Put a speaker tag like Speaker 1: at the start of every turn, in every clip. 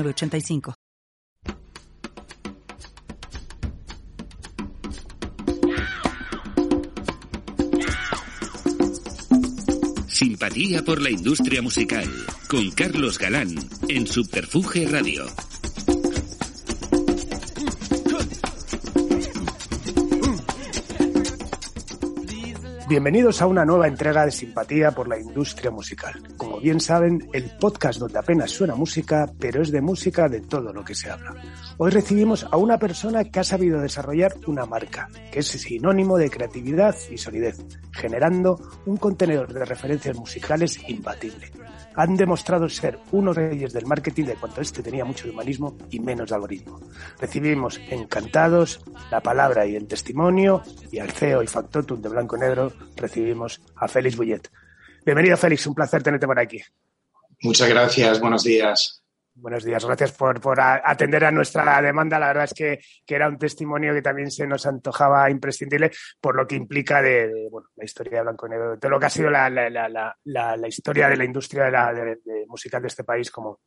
Speaker 1: 85
Speaker 2: Simpatía por la industria musical con Carlos Galán en Subterfuge Radio.
Speaker 3: Bienvenidos a una nueva entrega de Simpatía por la industria musical. Como bien saben, el podcast donde apenas suena música, pero es de música de todo lo que se habla. Hoy recibimos a una persona que ha sabido desarrollar una marca, que es sinónimo de creatividad y solidez, generando un contenedor de referencias musicales imbatible han demostrado ser unos reyes del marketing de cuanto este tenía mucho de humanismo y menos de algoritmo. Recibimos encantados la palabra y el testimonio y al CEO y factotum de Blanco Negro recibimos a Félix Bullet. Bienvenido Félix, un placer tenerte por aquí.
Speaker 4: Muchas gracias, buenos días.
Speaker 3: Buenos días, gracias por, por atender a nuestra demanda. La verdad es que, que, era un testimonio que también se nos antojaba imprescindible por lo que implica de, bueno, la historia de Blanco y Negro, de lo que ha sido la, la, la, la historia de la industria de la de, de musical de este país, como,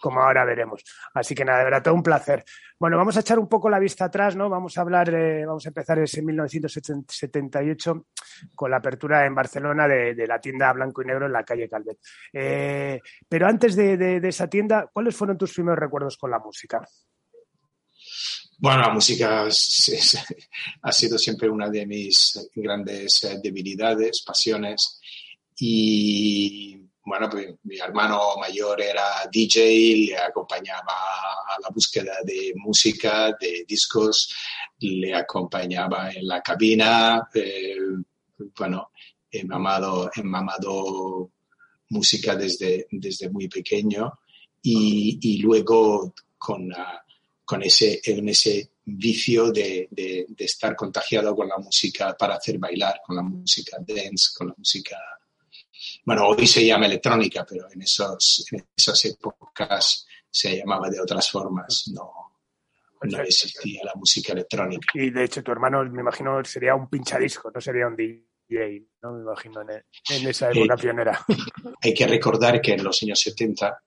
Speaker 3: como ahora veremos. Así que nada, de verdad, todo un placer. Bueno, vamos a echar un poco la vista atrás, ¿no? Vamos a hablar, eh, vamos a empezar en 1978 con la apertura en Barcelona de, la tienda Blanco y Negro en la calle Calvet. Eh, pero antes de, de, esa tienda, ¿cuáles fueron tus primeros recuerdos con la música?
Speaker 4: Bueno, la música ha sido siempre una de mis grandes eh, debilidades, pasiones. Y bueno, pues mi hermano mayor era DJ, le acompañaba a la búsqueda de música, de discos, le acompañaba en la cabina, eh, bueno, he mamado, he mamado música desde, desde muy pequeño y, y luego con, uh, con ese, en ese vicio de, de, de, estar contagiado con la música para hacer bailar, con la música dance, con la música bueno, hoy se llama electrónica, pero en, esos, en esas épocas se llamaba de otras formas, no, no existía la música electrónica.
Speaker 3: Y de hecho tu hermano, me imagino, sería un pinchadisco, no sería un DJ, ¿no? Me imagino, en, en esa época eh, pionera.
Speaker 4: Hay que recordar que en los años 70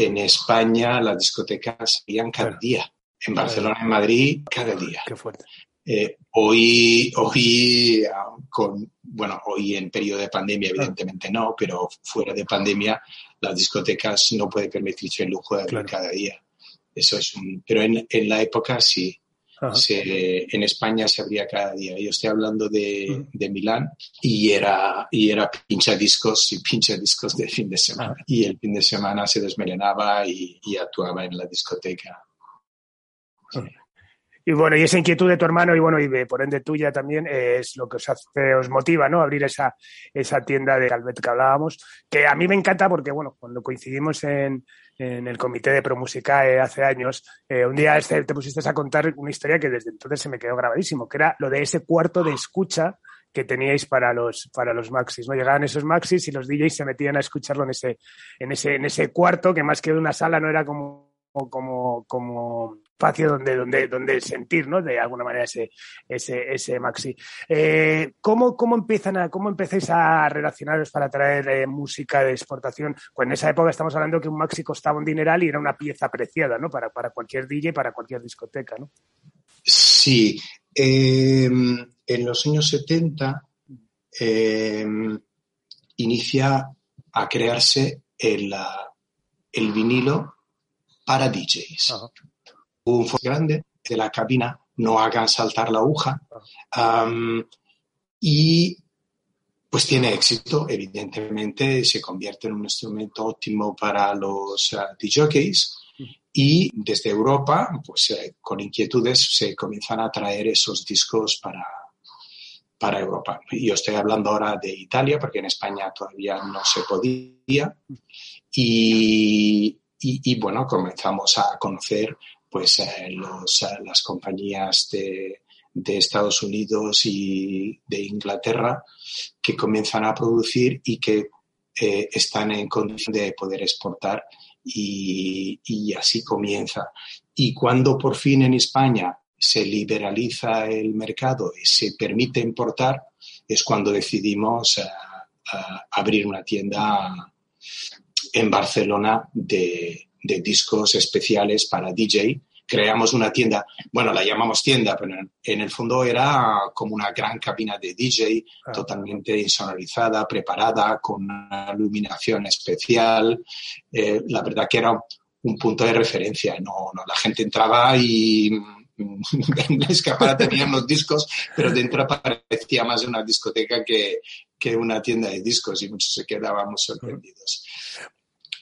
Speaker 4: en España las discotecas salían cada día. En Barcelona, en Madrid, cada día.
Speaker 3: Qué fuerte.
Speaker 4: Eh, hoy, hoy, con, bueno, hoy en periodo de pandemia, evidentemente no, pero fuera de pandemia, las discotecas no pueden permitirse el lujo de abrir claro. cada día. Eso es un, pero en, en la época sí. Se, en España se abría cada día. Yo estoy hablando de, uh -huh. de Milán y era, y era pincha discos y pincha discos de fin de semana. Uh -huh. Y el fin de semana se desmelenaba y, y actuaba en la discoteca.
Speaker 3: Sí. Y bueno, y esa inquietud de tu hermano y bueno, y de, por ende tuya también es lo que os hace, os motiva, ¿no? Abrir esa, esa tienda de Calvet que hablábamos, que a mí me encanta porque, bueno, cuando coincidimos en, en el comité de Promusicae eh, hace años, eh, un día este, te pusiste a contar una historia que desde entonces se me quedó grabadísimo, que era lo de ese cuarto de escucha que teníais para los, para los maxis, ¿no? Llegaban esos maxis y los DJs se metían a escucharlo en ese, en ese, en ese cuarto, que más que una sala no era como, como, como espacio donde, donde, donde sentir, ¿no? De alguna manera ese, ese, ese maxi. Eh, ¿cómo, ¿Cómo empiezan a, cómo empezáis a relacionaros para traer eh, música de exportación? Pues en esa época estamos hablando que un maxi costaba un dineral y era una pieza apreciada, ¿no? Para, para cualquier DJ, para cualquier discoteca, ¿no?
Speaker 4: Sí. Eh, en los años 70 inicia a crearse el, el vinilo para DJs. Ajá un foco grande de la cabina, no hagan saltar la aguja. Um, y pues tiene éxito, evidentemente se convierte en un instrumento óptimo para los uh, DJs y desde Europa, pues eh, con inquietudes se comienzan a traer esos discos para, para Europa. Yo estoy hablando ahora de Italia porque en España todavía no se podía y y, bueno, comenzamos a conocer pues los, las compañías de, Estados Unidos y de Inglaterra que comienzan a producir y que eh, están en condición de poder exportar y, así comienza. Y cuando por fin en España se liberaliza el mercado y se permite importar, es cuando decidimos eh, abrir una tienda en Barcelona de, de discos especiales para DJ creamos una tienda, bueno, la llamamos tienda, pero en el fondo era como una gran cabina de DJ, ah. totalmente insonorizada, preparada, con una iluminación especial. Eh, la verdad que era un punto de referencia. No, no la gente entraba y en la escapada tenían los discos, pero dentro parecía más una discoteca que, que una tienda de discos y muchos se quedábamos sorprendidos.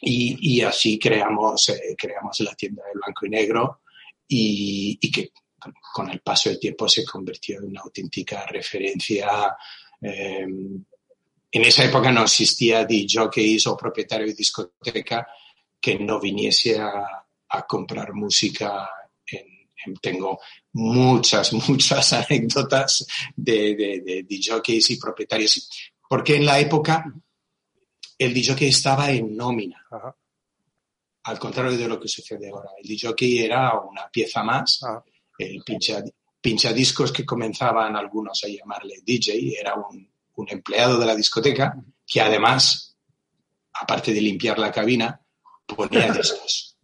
Speaker 4: Y, y así creamos, eh, creamos la tienda de blanco y negro y, que con el paso del tiempo se convirtió en una auténtica referencia. Eh, en esa época no existía de jockeys o propietario de discoteca que no viniese a, comprar música. tengo muchas, muchas anécdotas de, de, de, jockeys y propietarios, porque en la época el DJ estaba en nómina al contrario de lo que sucede ahora. El DJ era una pieza más, ah. el pincha, pinchadiscos que comenzaban algunos a llamarle DJ, era un, empleado de la discoteca que además, aparte de limpiar la cabina, ponía discos.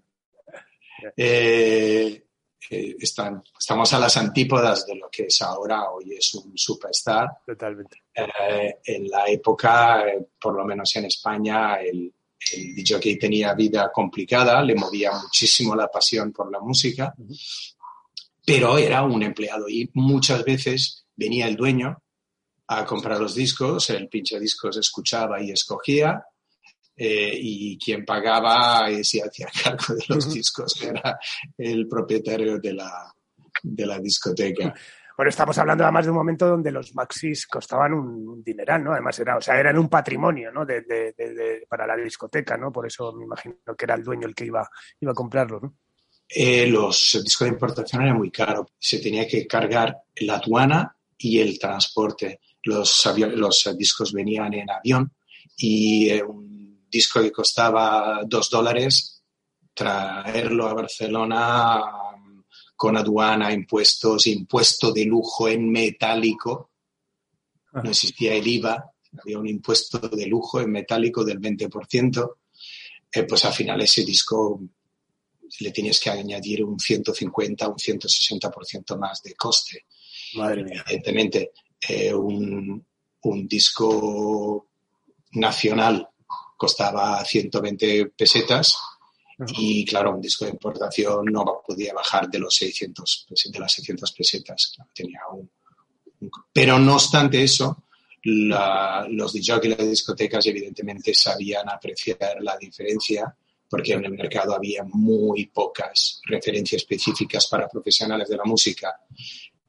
Speaker 4: Eh, eh, estamos a las antípodas de lo que es ahora, hoy es un superstar.
Speaker 3: Totalmente.
Speaker 4: Eh, en la época, por lo menos en España, el, el DJ tenía vida complicada, le movía muchísimo la pasión por la música, pero era un empleado y muchas veces venía el dueño a comprar los discos, el pinche discos escuchaba y escogía, eh, y quien pagaba y se hacía cargo de los discos era el propietario de la, de la discoteca.
Speaker 3: Bueno, estamos hablando además de un momento donde los maxis costaban un dineral, ¿no? Además, era, o sea, eran un patrimonio, ¿no? De, para la discoteca, ¿no? Por eso me imagino que era el dueño el que iba, iba a comprarlo, ¿no?
Speaker 4: Eh, los discos de importación eran muy caros. Se tenía que cargar la aduana y el transporte. Los, los discos venían en avión y eh, un disco que costaba dos dólares, traerlo a Barcelona con aduana, impuestos, impuesto de lujo en metálico. No existía el IVA, había un impuesto de lujo en metálico del 20%. Eh, pues al final ese disco le tienes que añadir un 150, un 160% más de coste.
Speaker 3: Madre mía.
Speaker 4: Evidentemente, eh, un, un disco nacional costaba 120 pesetas y claro, un disco de importación no podía bajar de los 600, de las 600 pesetas. tenía un, pero no obstante eso, los DJs y las discotecas evidentemente sabían apreciar la diferencia porque en el mercado había muy pocas referencias específicas para profesionales de la música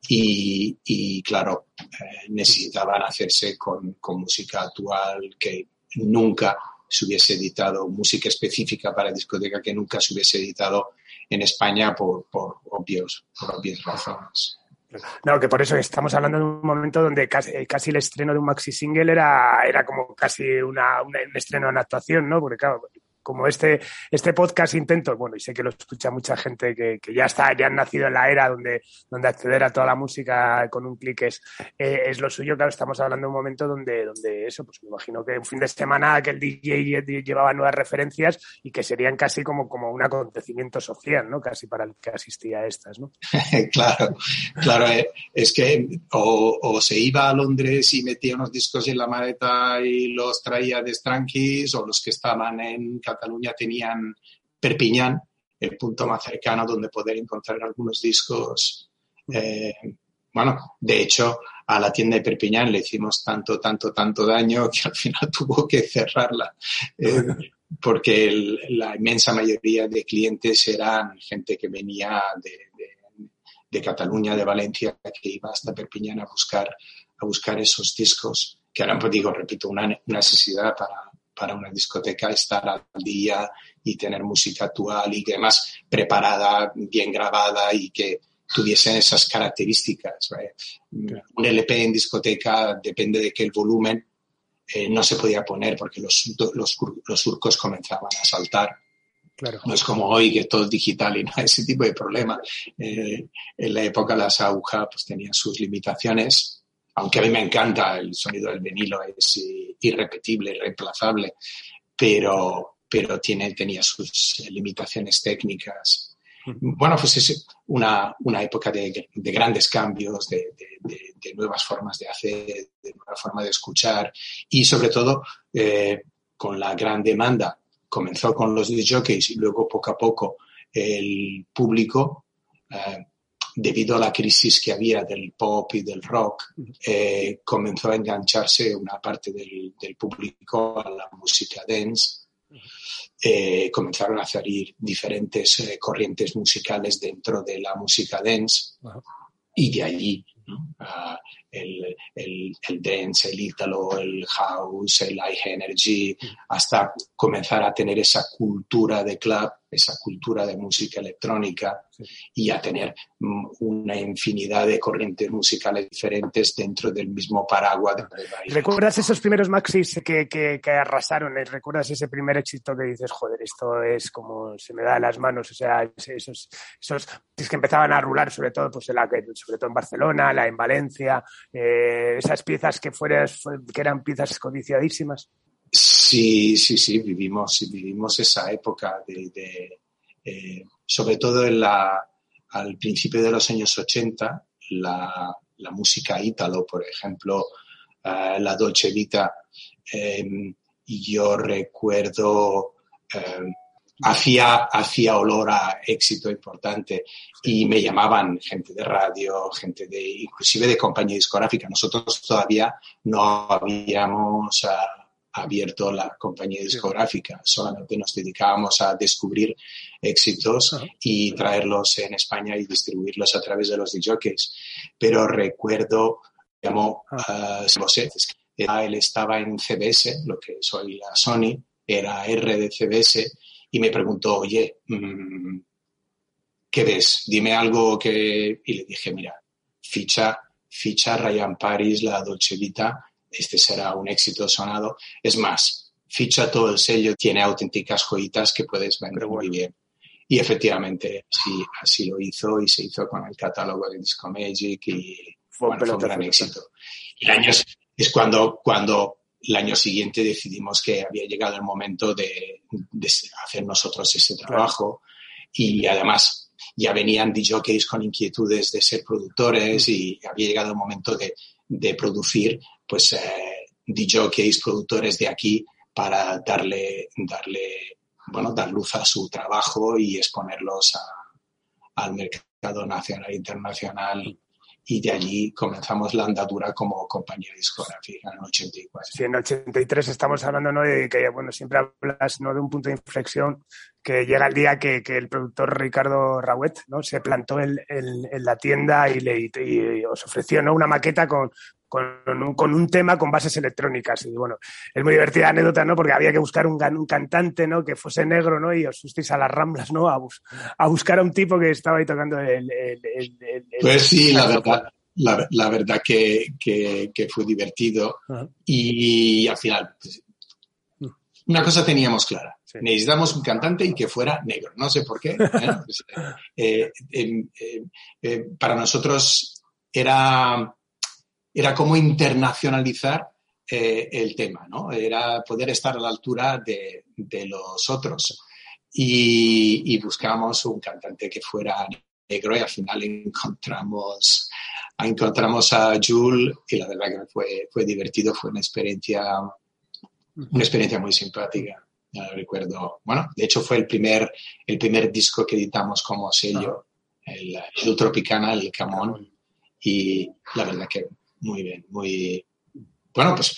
Speaker 4: y, y claro, eh, necesitaban hacerse con, con música actual que nunca se hubiese editado música específica para discoteca que nunca se hubiese editado en España por, por, obvios, por obvias razones.
Speaker 3: No, que por eso estamos hablando de un momento donde casi, el estreno de un maxi single era, era como casi una, un estreno en actuación, ¿no? Porque claro, como este, este podcast intento, bueno, y sé que lo escucha mucha gente que, que, ya está, ya han nacido en la era donde, donde acceder a toda la música con un clic es, eh, es lo suyo, claro, estamos hablando de un momento donde, donde eso, pues me imagino que un fin de semana que el DJ llevaba nuevas referencias y que serían casi como, como un acontecimiento social, ¿no? Casi para el que asistía a estas, ¿no?
Speaker 4: claro, claro, eh, es que o, se iba a Londres y metía unos discos en la maleta y los traía de Strankies, o los que estaban en Cataluña tenían Perpiñán, el punto más cercano donde poder encontrar algunos discos. Eh, bueno, de hecho, a la tienda de Perpiñán le hicimos tanto, tanto, tanto daño que al final tuvo que cerrarla, eh, porque la inmensa mayoría de clientes eran gente que venía de, Cataluña, de Valencia, que iba hasta Perpiñán a buscar, a buscar esos discos, que eran, pues digo, repito, una necesidad para, para una discoteca estar al día y tener música actual y además preparada, bien grabada y que tuviese esas características. Un LP en discoteca depende de que el volumen eh, no se podía poner porque los, los, los surcos comenzaban a saltar. Claro. No es como hoy que todo es digital y no hay ese tipo de problema. Eh, en la época las agujas pues, tenían sus limitaciones, aunque a mí me encanta el sonido del vinilo, es irrepetible, irreemplazable, pero, pero tiene, tenía sus limitaciones técnicas. Bueno, pues es una, una época de, de, grandes cambios, de, de, de, nuevas formas de hacer, de nueva forma de escuchar y sobre todo eh, con la gran demanda. Comenzó con los DJs y luego poco a poco el público, eh, debido a la crisis que había del pop y del rock, eh, comenzó a engancharse una parte del, del público a la música dance. Eh, comenzaron a salir diferentes eh, corrientes musicales dentro de la música dance. Y de allí uh, el, el, el, dance, el ítalo, el house, el high energy, hasta comenzar a tener esa cultura de club, esa cultura de música electrónica y a tener mm, una infinidad de corrientes musicales diferentes dentro del mismo paraguas.
Speaker 3: ¿Recuerdas esos primeros maxis que, que, que, arrasaron? ¿Recuerdas ese primer éxito que dices, joder, esto es como se me da las manos? O sea, esos, esos es que empezaban a rular, sobre todo, pues en la, sobre todo en Barcelona, la en Valencia, eh, esas piezas que, fueran, que eran piezas codiciadísimas.
Speaker 4: Sí, sí, sí, vivimos, vivimos esa época de, eh, sobre todo al principio de los años 80, la, música ítalo, por ejemplo, uh, la Dolce Vita, eh, yo recuerdo, eh, hacía, hacía olor a éxito importante y me llamaban gente de radio, gente de, inclusive de compañía discográfica. Nosotros todavía no habíamos... Uh, abierto la compañía discográfica. Solamente nos dedicábamos a descubrir éxitos y traerlos en España y distribuirlos a través de los DJs. Pero recuerdo, llamó uh, él estaba en CBS, lo que soy la Sony, era R de CBS, y me preguntó, oye, mm, ¿qué ves? Dime algo que... Y le dije, mira, ficha, ficha Ryan Paris, la Dolce Vita, este será un éxito sonado. Es más, ficha todo el sello, tiene auténticas joyitas que puedes vender muy bien. Y efectivamente, sí, así lo hizo y se hizo con el catálogo de Disco Magic y fue, bueno, fue un gran éxito. Y el año es cuando, cuando el año siguiente decidimos que había llegado el momento de, de hacer nosotros ese trabajo y además ya venían DJs con inquietudes de ser productores y había llegado el momento de, de producir pues eh, DJs, productores de aquí para darle, darle, bueno, dar luz a su trabajo y exponerlos al mercado nacional e internacional y de allí comenzamos la andadura como compañía discográfica en el 84.
Speaker 3: Sí, en el 83 estamos hablando ¿no? de que, bueno, siempre hablas ¿no? de un punto de inflexión que llega el día que, que el productor Ricardo Rauet ¿no? se plantó en, en, en la tienda y, le, y os ofreció ¿no? una maqueta con, con un, con un, tema con bases electrónicas. Y bueno, es muy divertida anécdota, ¿no? Porque había que buscar un, un cantante, ¿no? Que fuese negro, ¿no? Y os fuisteis a las ramblas, ¿no? A, bus a, buscar a un tipo que estaba ahí tocando el. el, el, el
Speaker 4: pues sí, la verdad. La, la verdad que, que, que, fue divertido y, al final pues, una cosa teníamos clara. Sí. Necesitamos un cantante y que fuera negro. No sé por qué. ¿eh? pues, eh, eh, para nosotros era era como internacionalizar eh, el tema, ¿no? Era poder estar a la altura de, de los otros. Y, y, buscamos un cantante que fuera negro y al final encontramos, encontramos a Jules y la verdad que fue, fue divertido, fue una experiencia, una experiencia muy simpática. Ya recuerdo, bueno, de hecho fue el primer, el primer disco que editamos como sello, el, el Tropicana, el Camón, y la verdad que muy bien, muy... Bueno, pues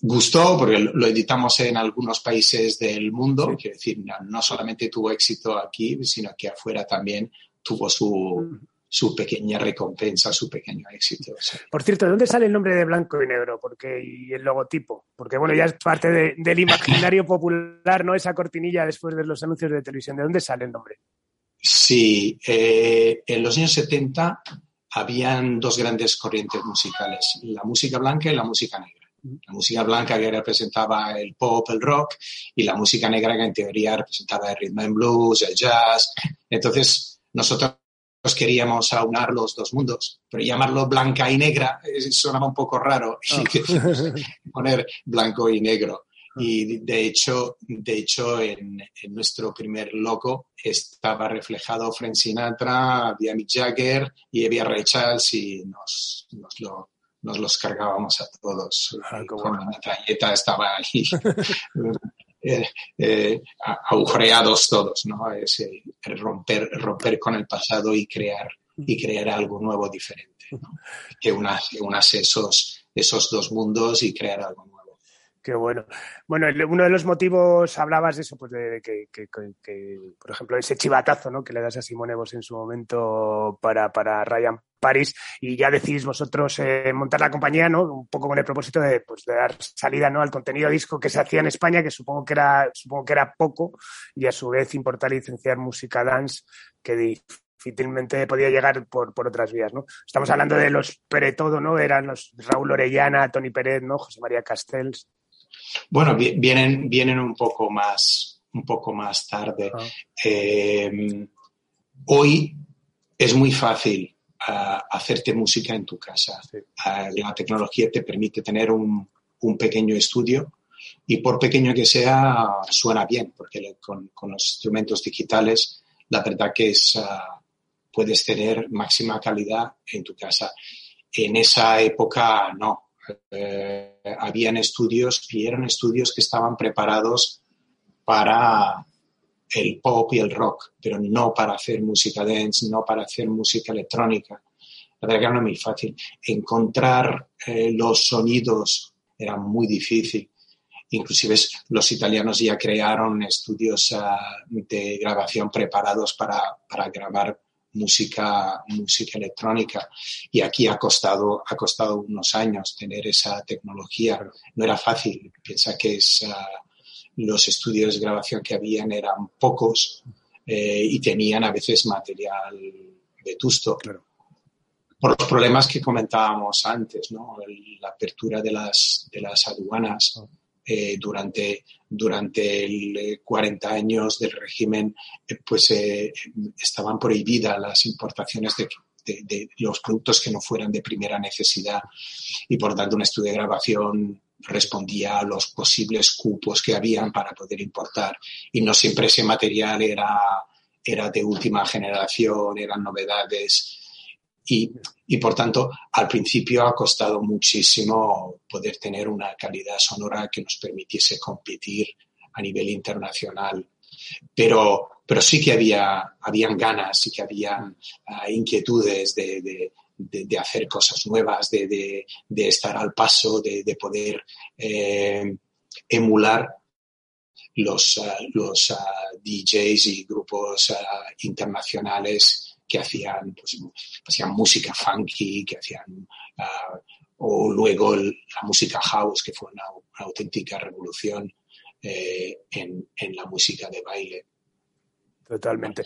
Speaker 4: gustó porque lo editamos en algunos países del mundo, sí. quiero decir, no, no, solamente tuvo éxito aquí, sino que afuera también tuvo su, su pequeña recompensa, su pequeño éxito.
Speaker 3: Por cierto, ¿de dónde sale el nombre de blanco y negro? Porque, y el logotipo. Porque bueno, ya es parte del imaginario popular, ¿no? Esa cortinilla después de los anuncios de televisión. ¿De dónde sale el nombre?
Speaker 4: Sí, eh, en los años 70 habían dos grandes corrientes musicales, la música blanca y la música negra. La música blanca que representaba el pop, el rock, y la música negra que en teoría representaba el rhythm and blues, el jazz. Entonces, nosotros queríamos aunar los dos mundos, pero llamarlo blanca y negra eh, sonaba un poco raro oh. poner blanco y negro. Y de hecho, de hecho en, nuestro primer logo estaba reflejado Frank Sinatra, había Mick Jagger y había Ray Charles y nos, lo, nos los cargábamos a todos. Ah, con la metralleta estaba ahí. eh, eh, agujereados todos, ¿no? Es romper, romper con el pasado y crear, y crear algo nuevo diferente, ¿no? Que unas esos, esos dos mundos y crear algo nuevo.
Speaker 3: Qué bueno. Bueno, uno de los motivos, hablabas de eso, pues de que, por ejemplo, ese chivatazo ¿no? que le das a Simone Vos en su momento para, para Ryan Paris y ya decidís vosotros eh, montar la compañía, ¿no? Un poco con el propósito de, pues, de, dar salida, ¿no? Al contenido disco que se hacía en España, que supongo que era, supongo que era poco, y a su vez importar y licenciar música dance que difícilmente podía llegar por, por otras vías, ¿no? Estamos hablando de los Todo, ¿no? Eran los Raúl Orellana, Tony Pérez, ¿no? José María Castells.
Speaker 4: Bueno, vienen, vienen un poco más, un poco más tarde. Ah. Eh, hoy es muy fácil uh, hacerte música en tu casa. Uh, la tecnología te permite tener un, un, pequeño estudio y por pequeño que sea, suena bien, porque con, con los instrumentos digitales, la verdad que es, uh, puedes tener máxima calidad en tu casa. En esa época, no eh, habían estudios y eran estudios que estaban preparados para el pop y el rock, pero no para hacer música dance, no para hacer música electrónica. La verdad que era muy fácil. Encontrar eh, los sonidos era muy difícil. Inclusive los italianos ya crearon estudios ah, de grabación preparados para, para grabar música, música electrónica. Y aquí ha costado, ha costado unos años tener esa tecnología. No era fácil. Piensa que es, los estudios de grabación que habían eran pocos eh, y tenían a veces material vetusto. Por los problemas que comentábamos antes, ¿no? la apertura de las, de las aduanas. Eh, durante, durante el 40 eh, años del régimen, eh, pues estaban prohibidas las importaciones de, los productos que no fueran de primera necesidad. Y por tanto un estudio de grabación respondía a los posibles cupos que habían para poder importar. Y no siempre ese material era, era de última generación, eran novedades y, y, por tanto al principio ha costado muchísimo poder tener una calidad sonora que nos permitiese competir a nivel internacional. Pero, pero sí que había habían ganas, sí que habían uh, inquietudes de, de, de, hacer cosas nuevas, de, estar al paso, de, poder eh, emular los, uh, los uh, DJs y grupos internacionales que hacían, pues, hacían música funky, que hacían, uh, o luego el, la música house, que fue una, auténtica revolución eh, en, en, la música de baile.
Speaker 3: Totalmente.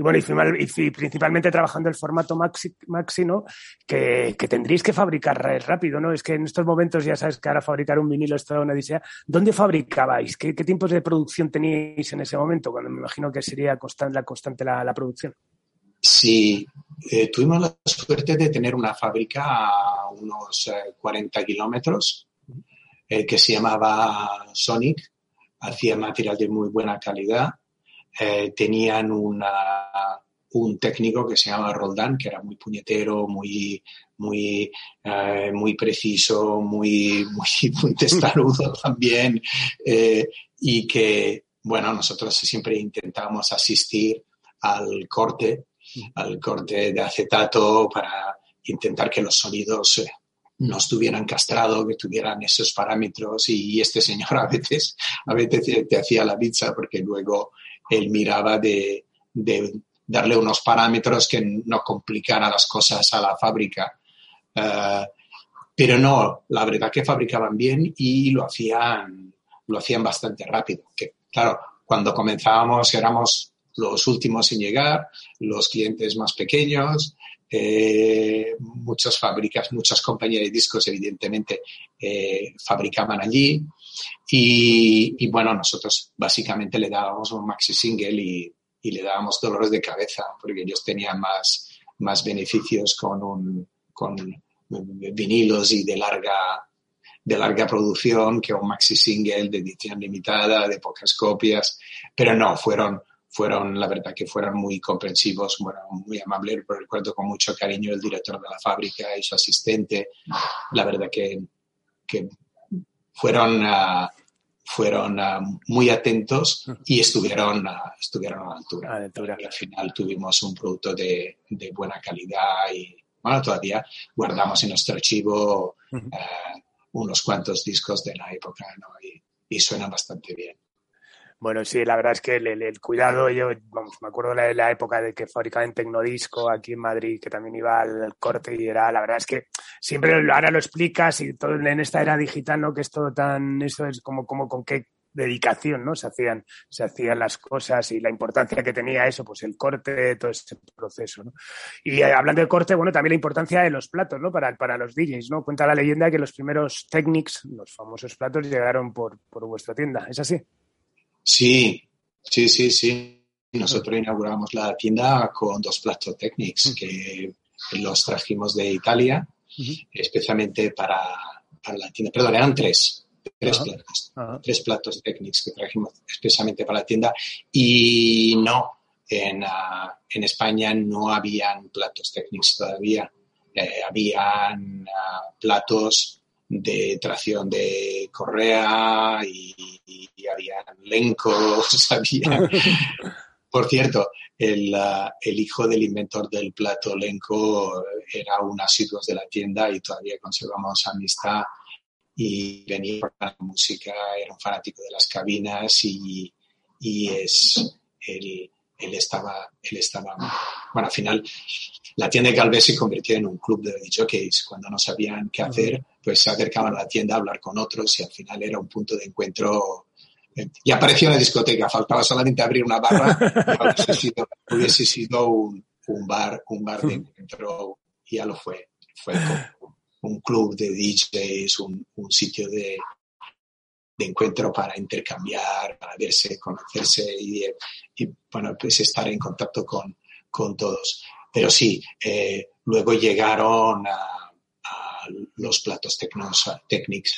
Speaker 3: Y bueno, y, y, principalmente trabajando el formato maxi, maxi ¿no? Que, que, tendréis que fabricar rápido, ¿no? Es que en estos momentos ya sabes que ahora fabricar un vinilo es toda una odisea. ¿Dónde fabricabais? ¿Qué, ¿Qué, tiempos de producción teníais en ese momento? Cuando me imagino que sería constante, la constante la, la producción.
Speaker 4: Sí, eh, tuvimos la suerte de tener una fábrica a unos 40 eh, kilómetros eh, que se llamaba Sonic, hacía material de muy buena calidad, tenían una, un técnico que se llama Roldán, que era muy puñetero, muy, muy, muy preciso, muy, muy, muy testarudo también, y que, bueno, nosotros siempre intentamos asistir al corte al corte de acetato para intentar que los sonidos eh, no estuvieran castrados, que tuvieran esos parámetros y este señor a veces, a veces te, hacía la pizza porque luego él miraba de, darle unos parámetros que no complicaran las cosas a la fábrica. Eh, pero no, la verdad que fabricaban bien y lo hacían, lo hacían bastante rápido. Que, claro, cuando comenzábamos éramos los últimos en llegar, los clientes más pequeños, eh, muchas fábricas, muchas compañías de discos evidentemente eh, fabricaban allí. Y, bueno, nosotros básicamente le dábamos un maxi single y, le dábamos dolores de cabeza porque ellos tenían más, más beneficios con, un, con vinilos y de larga, de larga producción que un maxi single de edición limitada, de pocas copias, pero no, fueron fueron, la verdad, que fueron muy comprensivos, bueno, muy amables. Recuerdo con mucho cariño el director de la fábrica y su asistente. La verdad que, que fueron, uh, fueron uh, muy atentos y estuvieron, uh, estuvieron a la altura. A la altura. Y al final tuvimos un producto de, de, buena calidad y, bueno, todavía guardamos en nuestro archivo unos cuantos discos de la época ¿no? y, y suenan bastante bien.
Speaker 3: Bueno, sí, la verdad es que el, cuidado, yo vamos, me acuerdo de la, época de que fabricaban Tecnodisco aquí en Madrid, que también iba al corte y era, la verdad es que siempre ahora lo explicas y todo en esta era digital, ¿no? Que es todo tan, esto es como, como con qué dedicación, ¿no? Se hacían, se hacían las cosas y la importancia que tenía eso, pues el corte, todo ese proceso, ¿no? Y eh, hablando de corte, bueno, también la importancia de los platos, ¿no? Para, para los DJs, ¿no? Cuenta la leyenda que los primeros Technics, los famosos platos, llegaron por, por vuestra tienda, ¿es así?
Speaker 4: Sí, sí, sí, sí. Nosotros inauguramos la tienda con dos platos Technics que los trajimos de Italia, especialmente para, la tienda. Perdón, eran tres. Tres platos. Tres platos Technics que trajimos especialmente para la tienda. Y no, en, ah, en España no habían platos Technics todavía. Eh, habían uh, platos de tracción de correa y, había lencos, había... Por cierto, el, el, hijo del inventor del plato lenco era un asiduo de la tienda y todavía conservamos amistad y venía por la música, era un fanático de las cabinas y, y es el, él estaba, él estaba, bueno, al final la tienda de Galvez se convirtió en un club de jockeys. Cuando no sabían qué hacer, pues se acercaban a la tienda a hablar con otros y al final era un punto de encuentro. Y apareció una discoteca, faltaba solamente abrir una barra hubiese sido, un, un, bar, un bar de encuentro y ya lo fue. Fue un club de DJs, un, un sitio de, de encuentro para intercambiar, para verse, conocerse y, bueno, pues estar en contacto con, con todos. Pero sí, eh, luego llegaron a, los platos técnicos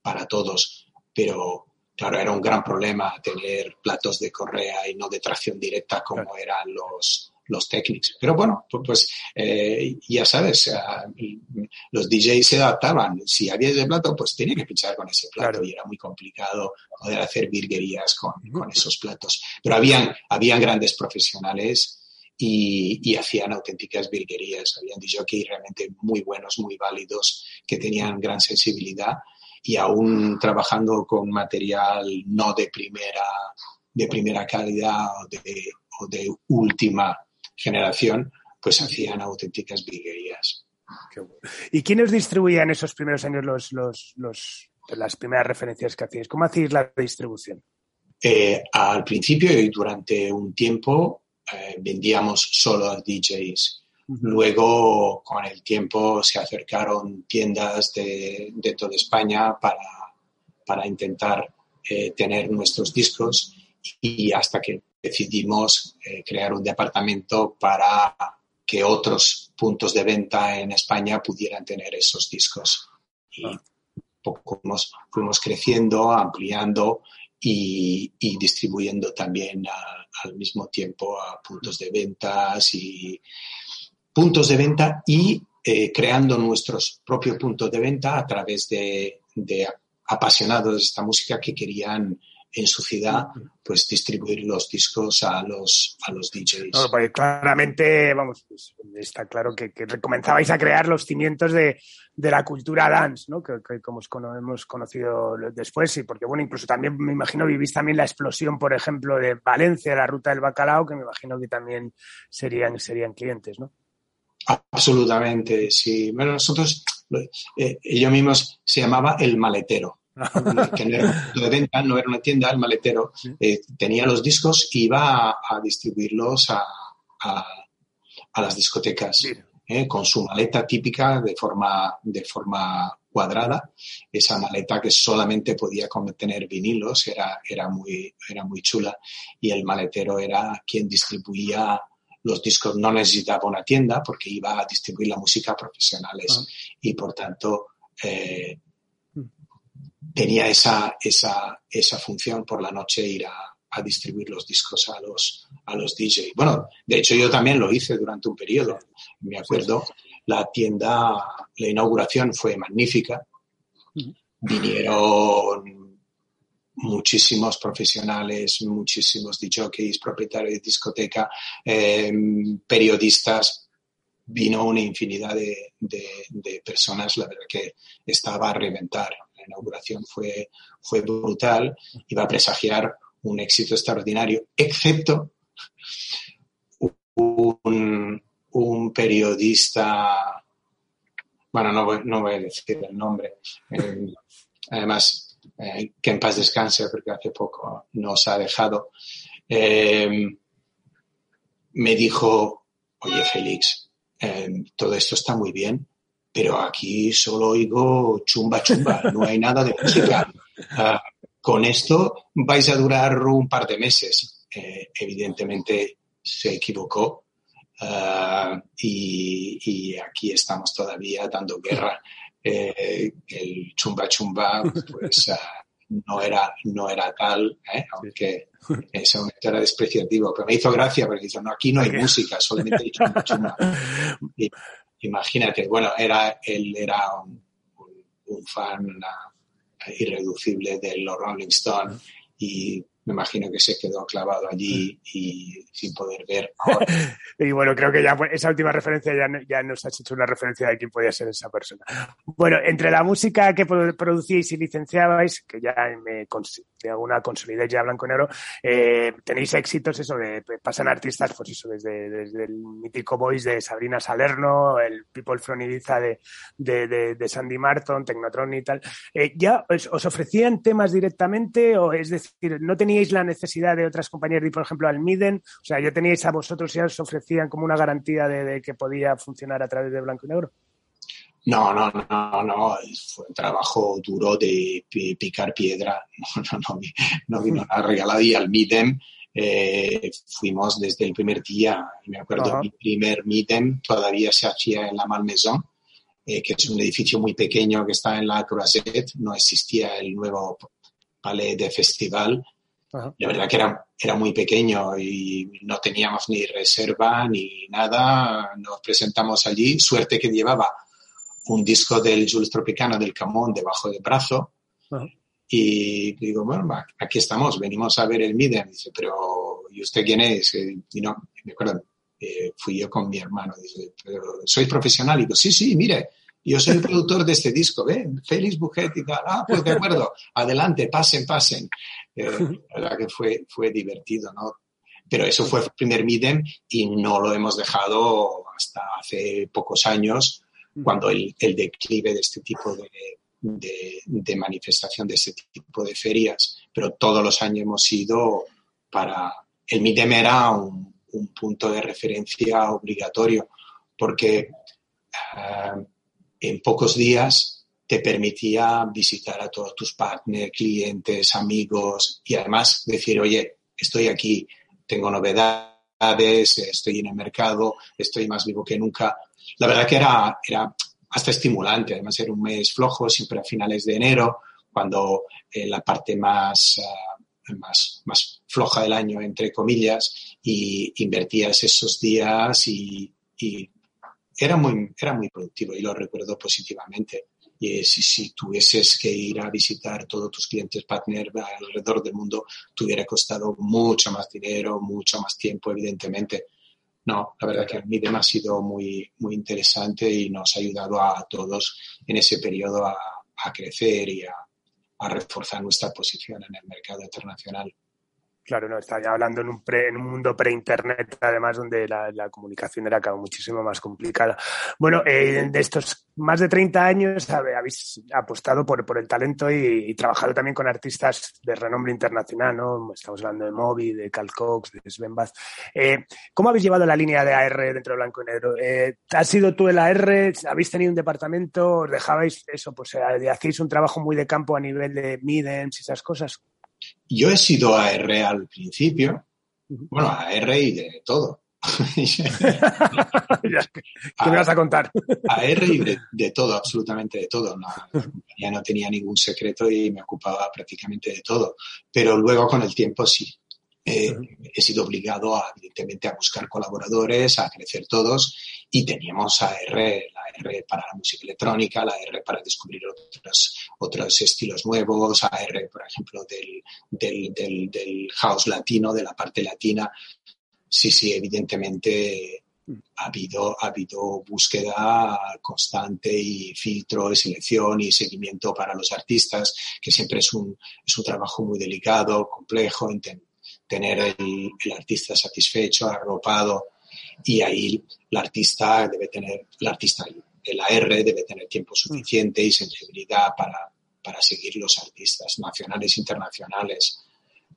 Speaker 4: para todos, pero claro, era un gran problema tener platos de correa y no de tracción directa como eran los, los técnicos. Pero bueno, pues eh, ya sabes, los DJs se adaptaban. Si había ese plato, pues tenía que pinchar con ese plato y era muy complicado poder hacer virguerías con, con esos platos. Pero habían, habían grandes profesionales y, y, hacían auténticas virguerías. Habían DJs realmente muy buenos, muy válidos, que tenían gran sensibilidad y aún trabajando con material no de primera, de primera calidad o de, o de última generación, pues hacían auténticas viguerías.
Speaker 3: ¿Y quiénes distribuían esos primeros años los, los, los, las primeras referencias que hacíais? ¿Cómo hacéis la distribución?
Speaker 4: Eh, al principio y durante un tiempo eh, vendíamos solo a DJs. Luego, con el tiempo, se acercaron tiendas de, de toda España para, para intentar eh, tener nuestros discos y hasta que decidimos eh, crear un departamento para que otros puntos de venta en España pudieran tener esos discos. Y poco fuimos, creciendo, ampliando y, distribuyendo también al mismo tiempo a puntos de ventas y puntos de venta y eh, creando nuestros propios puntos de venta a través de, de apasionados de esta música que querían en su ciudad, pues distribuir los discos a los, a los DJs.
Speaker 3: pues claramente, vamos, pues, está claro que, comenzabais a crear los cimientos de, la cultura dance, ¿no? Que, como hemos conocido después, y porque, bueno, incluso también me imagino vivís también la explosión, por ejemplo, de Valencia, la ruta del bacalao, que me imagino que también serían, serían clientes, ¿no?
Speaker 4: Absolutamente, sí. Bueno, nosotros, eh, ellos mismos se llamaba el maletero. Que no era de venta, no era una tienda, el maletero eh, tenía los discos y iba a, distribuirlos a, a, las discotecas eh, con su maleta típica de forma, de forma cuadrada. Esa maleta que solamente podía contener vinilos era, era, muy, era muy chula. Y el maletero era quien distribuía los discos. No necesitaba una tienda porque iba a distribuir la música a profesionales ah. y por tanto eh, tenía esa, esa, esa función por la noche ir a, distribuir los discos a los, a los DJ. Bueno, de hecho yo también lo hice durante un periodo. Me acuerdo, la tienda, la inauguración fue magnífica. Vinieron muchísimos profesionales, muchísimos DJs, propietarios de discoteca, em, periodistas, vino una infinidad de, de, personas, la verdad que estaba a reventar. Inauguración fue, fue brutal, iba a presagiar un éxito extraordinario, excepto un, periodista, bueno, no voy, a decir el nombre, em, además eh, que en paz descanse porque hace poco nos ha dejado, eh, me dijo, oye Félix, eh, todo esto está muy bien, pero aquí solo oigo chumba chumba, no hay nada de música. Ah, con esto vais a durar un par de meses. evidentemente se equivocó ah, y, y, aquí estamos todavía dando guerra eh, el chumba chumba pues ah, no, era, no era tal, ¿eh? aunque en ese momento era despreciativo, pero me hizo gracia porque dijo, no, aquí no hay música, solamente hay chumba chumba. imagínate, bueno, era, él era un, fan irreducible de los Rolling Stones y me imagino que se quedó clavado allí y sin poder ver.
Speaker 3: y bueno, creo que ya esa última referencia ya, ya, nos has hecho una referencia de quién podía ser esa persona. Bueno, entre la música que producíais y licenciabais, que ya me de alguna consolidez ya blanco negro, eh, tenéis éxitos, eso, de, pasan artistas, pues eso, desde, desde el mítico Voice de Sabrina Salerno, el People from Ibiza de, de, de Sandy Martin, Technotron y tal. Eh, ¿Ya os, os ofrecían temas directamente o es decir, no teníais la necesidad de otras compañías de por ejemplo, al Miden? O sea, ¿ya teníais a vosotros, ya os ofrecían como una garantía de, que podía funcionar a través de blanco y negro?
Speaker 4: No, no, no, no, fue un trabajo duro de picar piedra, no, no, no, vino nada regalado y al Midem eh, fuimos desde el primer día, me acuerdo, mi primer Midem todavía se hacía en la Malmaison, eh, que es un edificio muy pequeño que está en la Croisette, no existía el nuevo palais de festival, la verdad que era, era muy pequeño y no teníamos ni reserva ni nada. Nos presentamos allí. Suerte que llevaba un disco del Jules Tropicana del Camón debajo del brazo. Y digo, bueno, aquí estamos, venimos a ver el Midem. Dice, pero ¿y usted quién es? Y no, me acuerdo, eh, fui yo con mi hermano. Dice, pero ¿soy profesional? Y digo, sí, sí, mire, yo soy el productor de este disco, ¿ve? Félix Bujet y tal. Ah, pues de acuerdo, adelante, pasen, pasen. Eh, la verdad que fue, fue divertido, ¿no? Pero eso fue el primer Midem y no lo hemos dejado hasta hace pocos años, cuando el, el declive de este tipo de, de, manifestación, de este tipo de ferias. Pero todos los años hemos ido para... El Midem era un, un punto de referencia obligatorio, porque uh, en pocos días te permitía visitar a todos tus partners, clientes, amigos y además decir, oye, estoy aquí, tengo novedades, estoy en el mercado, estoy más vivo que nunca. La verdad que era, era hasta estimulante, además era un mes flojo, siempre a finales de enero, cuando eh, la parte más, ah, más, más floja del año, entre comillas, y invertías esos días y, y era muy, era muy productivo y lo recuerdo positivamente. Y si, si tuvieses que ir a visitar todos tus clientes partner alrededor del mundo, te hubiera costado mucho más dinero, mucho más tiempo, evidentemente. No, la verdad que el MIDEM ha sido muy, muy interesante y nos ha ayudado a todos en ese periodo a, a crecer y a, a reforzar nuestra posición en el mercado internacional.
Speaker 3: Claro, no, está ya hablando en un, pre, en un mundo pre-internet, además, donde la, comunicación era cada muchísimo más complicada. Bueno, eh, de estos más de 30 años habéis apostado por, por el talento y, trabajado también con artistas de renombre internacional, ¿no? Estamos hablando de Moby, de Cal Cox, de Sven Bath. Eh, ¿Cómo habéis llevado la línea de AR dentro de Blanco y Negro? Eh, ¿Has sido tú el AR? ¿Habéis tenido un departamento? ¿Os dejabais eso? Pues hacéis un trabajo muy de campo a nivel de midems y esas cosas.
Speaker 4: Yo he sido AR al principio, bueno, AR y de todo.
Speaker 3: ¿Qué me vas a contar?
Speaker 4: AR y de, de todo, absolutamente de todo. No, ya no tenía ningún secreto y me ocupaba prácticamente de todo. Pero luego con el tiempo sí. Eh, he sido obligado, a, evidentemente, a buscar colaboradores, a crecer todos y teníamos AR, la R para la música electrónica, la R para descubrir otros, otros estilos nuevos, AR, por ejemplo, del, del, del, del house latino, de la parte latina. Sí, sí, evidentemente ha habido, ha habido búsqueda constante y filtro y selección y seguimiento para los artistas, que siempre es un, es un trabajo muy delicado, complejo, tener el, el, artista satisfecho, arropado, y ahí el artista debe tener, el artista la R debe tener tiempo suficiente y sensibilidad para, para seguir los artistas nacionales e internacionales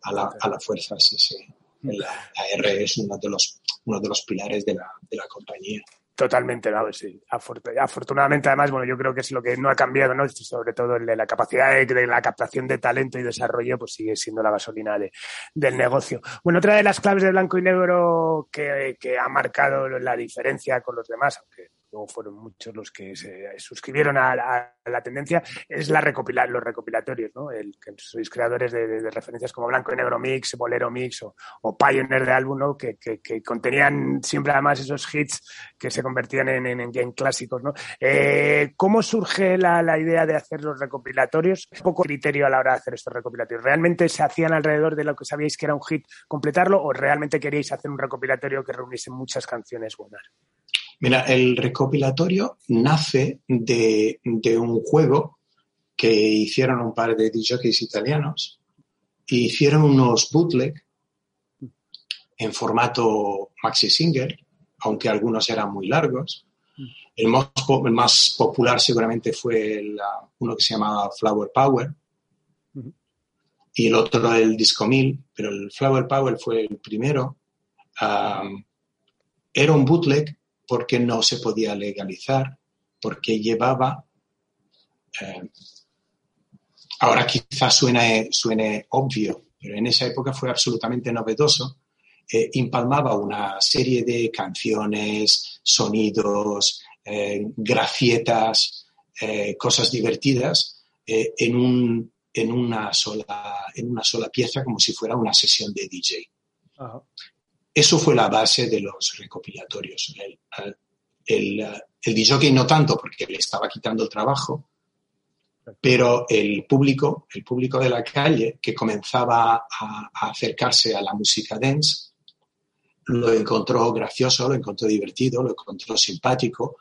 Speaker 4: a la, a la fuerza. Sí, sí. La, la, R es uno de los, uno de los pilares de la, de la compañía.
Speaker 3: Totalmente, ¿no? sí. Afortunadamente, además, bueno, yo creo que es lo que no ha cambiado, ¿no? Sobre todo el de la capacidad de, de, la captación de talento y desarrollo, pues sigue siendo la gasolina de, del negocio. Bueno, otra de las claves de blanco y negro que, que ha marcado la diferencia con los demás, aunque luego fueron muchos los que se suscribieron a, a la tendencia, es la recopilar, los recopilatorios, ¿no? El, que sois creadores de, de, de, referencias como Blanco y Negro Mix, Bolero Mix o, o Pioneer de álbum, ¿no? Que, que, que, contenían siempre además esos hits que se convertían en, en, en clásicos, ¿no? Eh, ¿Cómo surge la, la, idea de hacer los recopilatorios? Un poco criterio a la hora de hacer estos recopilatorios. ¿Realmente se hacían alrededor de lo que sabíais que era un hit completarlo o realmente queríais hacer un recopilatorio que reuniese muchas canciones buenas?
Speaker 4: Mira, el recopilatorio nace de, un juego que hicieron un par de DJs italianos. E hicieron unos bootleg en formato maxi single, aunque algunos eran muy largos. El más, popular seguramente fue uno que se llamaba Flower Power y el otro el Disco 1000, pero el Flower Power fue el primero. Um, era un bootleg porque no se podía legalizar, porque llevaba... Eh, ahora quizás suene, suene obvio, pero en esa época fue absolutamente novedoso. Eh, una serie de canciones, sonidos, eh, grafietas, eh, cosas divertidas eh, en, un, en, una sola, en una sola pieza como si fuera una sesión de DJ. Eso fue la base de los recopilatorios. El, el, no tanto porque le estaba quitando el trabajo, pero el público, el público de la calle que comenzaba a, a acercarse a la música dance, lo encontró gracioso, lo encontró divertido, lo encontró simpático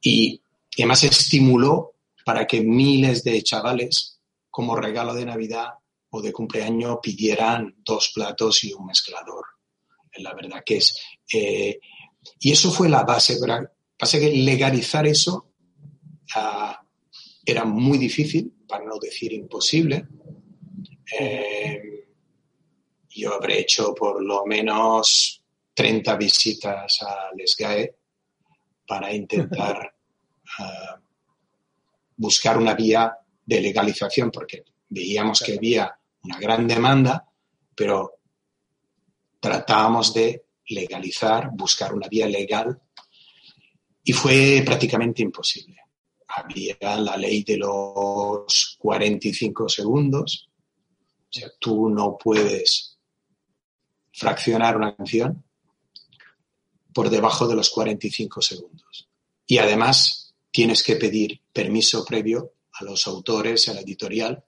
Speaker 4: y, y además estimuló para que miles de chavales, como regalo de Navidad o de cumpleaños, pidieran dos platos y un mezclador la verdad que es. Eh, y eso fue la base. ¿verdad? Pasa que legalizar eso era muy difícil, para no decir imposible. Eh, yo habré hecho por lo menos 30 visitas a Lesgae para intentar uh, buscar una vía de legalización, porque veíamos que había una gran demanda, pero tratábamos de legalizar, buscar una vía legal y fue prácticamente imposible. Había la ley de los 45 segundos, o sea, tú no puedes fraccionar una canción por debajo de los 45 segundos. Y además tienes que pedir permiso previo a los autores, a la editorial,